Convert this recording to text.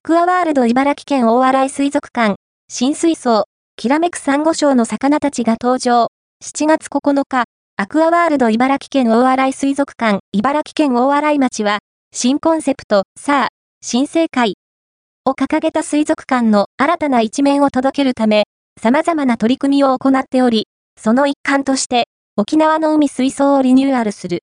アクアワールド茨城県大洗水族館、新水槽、きらめくサンゴ礁の魚たちが登場。7月9日、アクアワールド茨城県大洗水族館、茨城県大洗町は、新コンセプト、さあ、新生会を掲げた水族館の新たな一面を届けるため、様々な取り組みを行っており、その一環として、沖縄の海水槽をリニューアルする。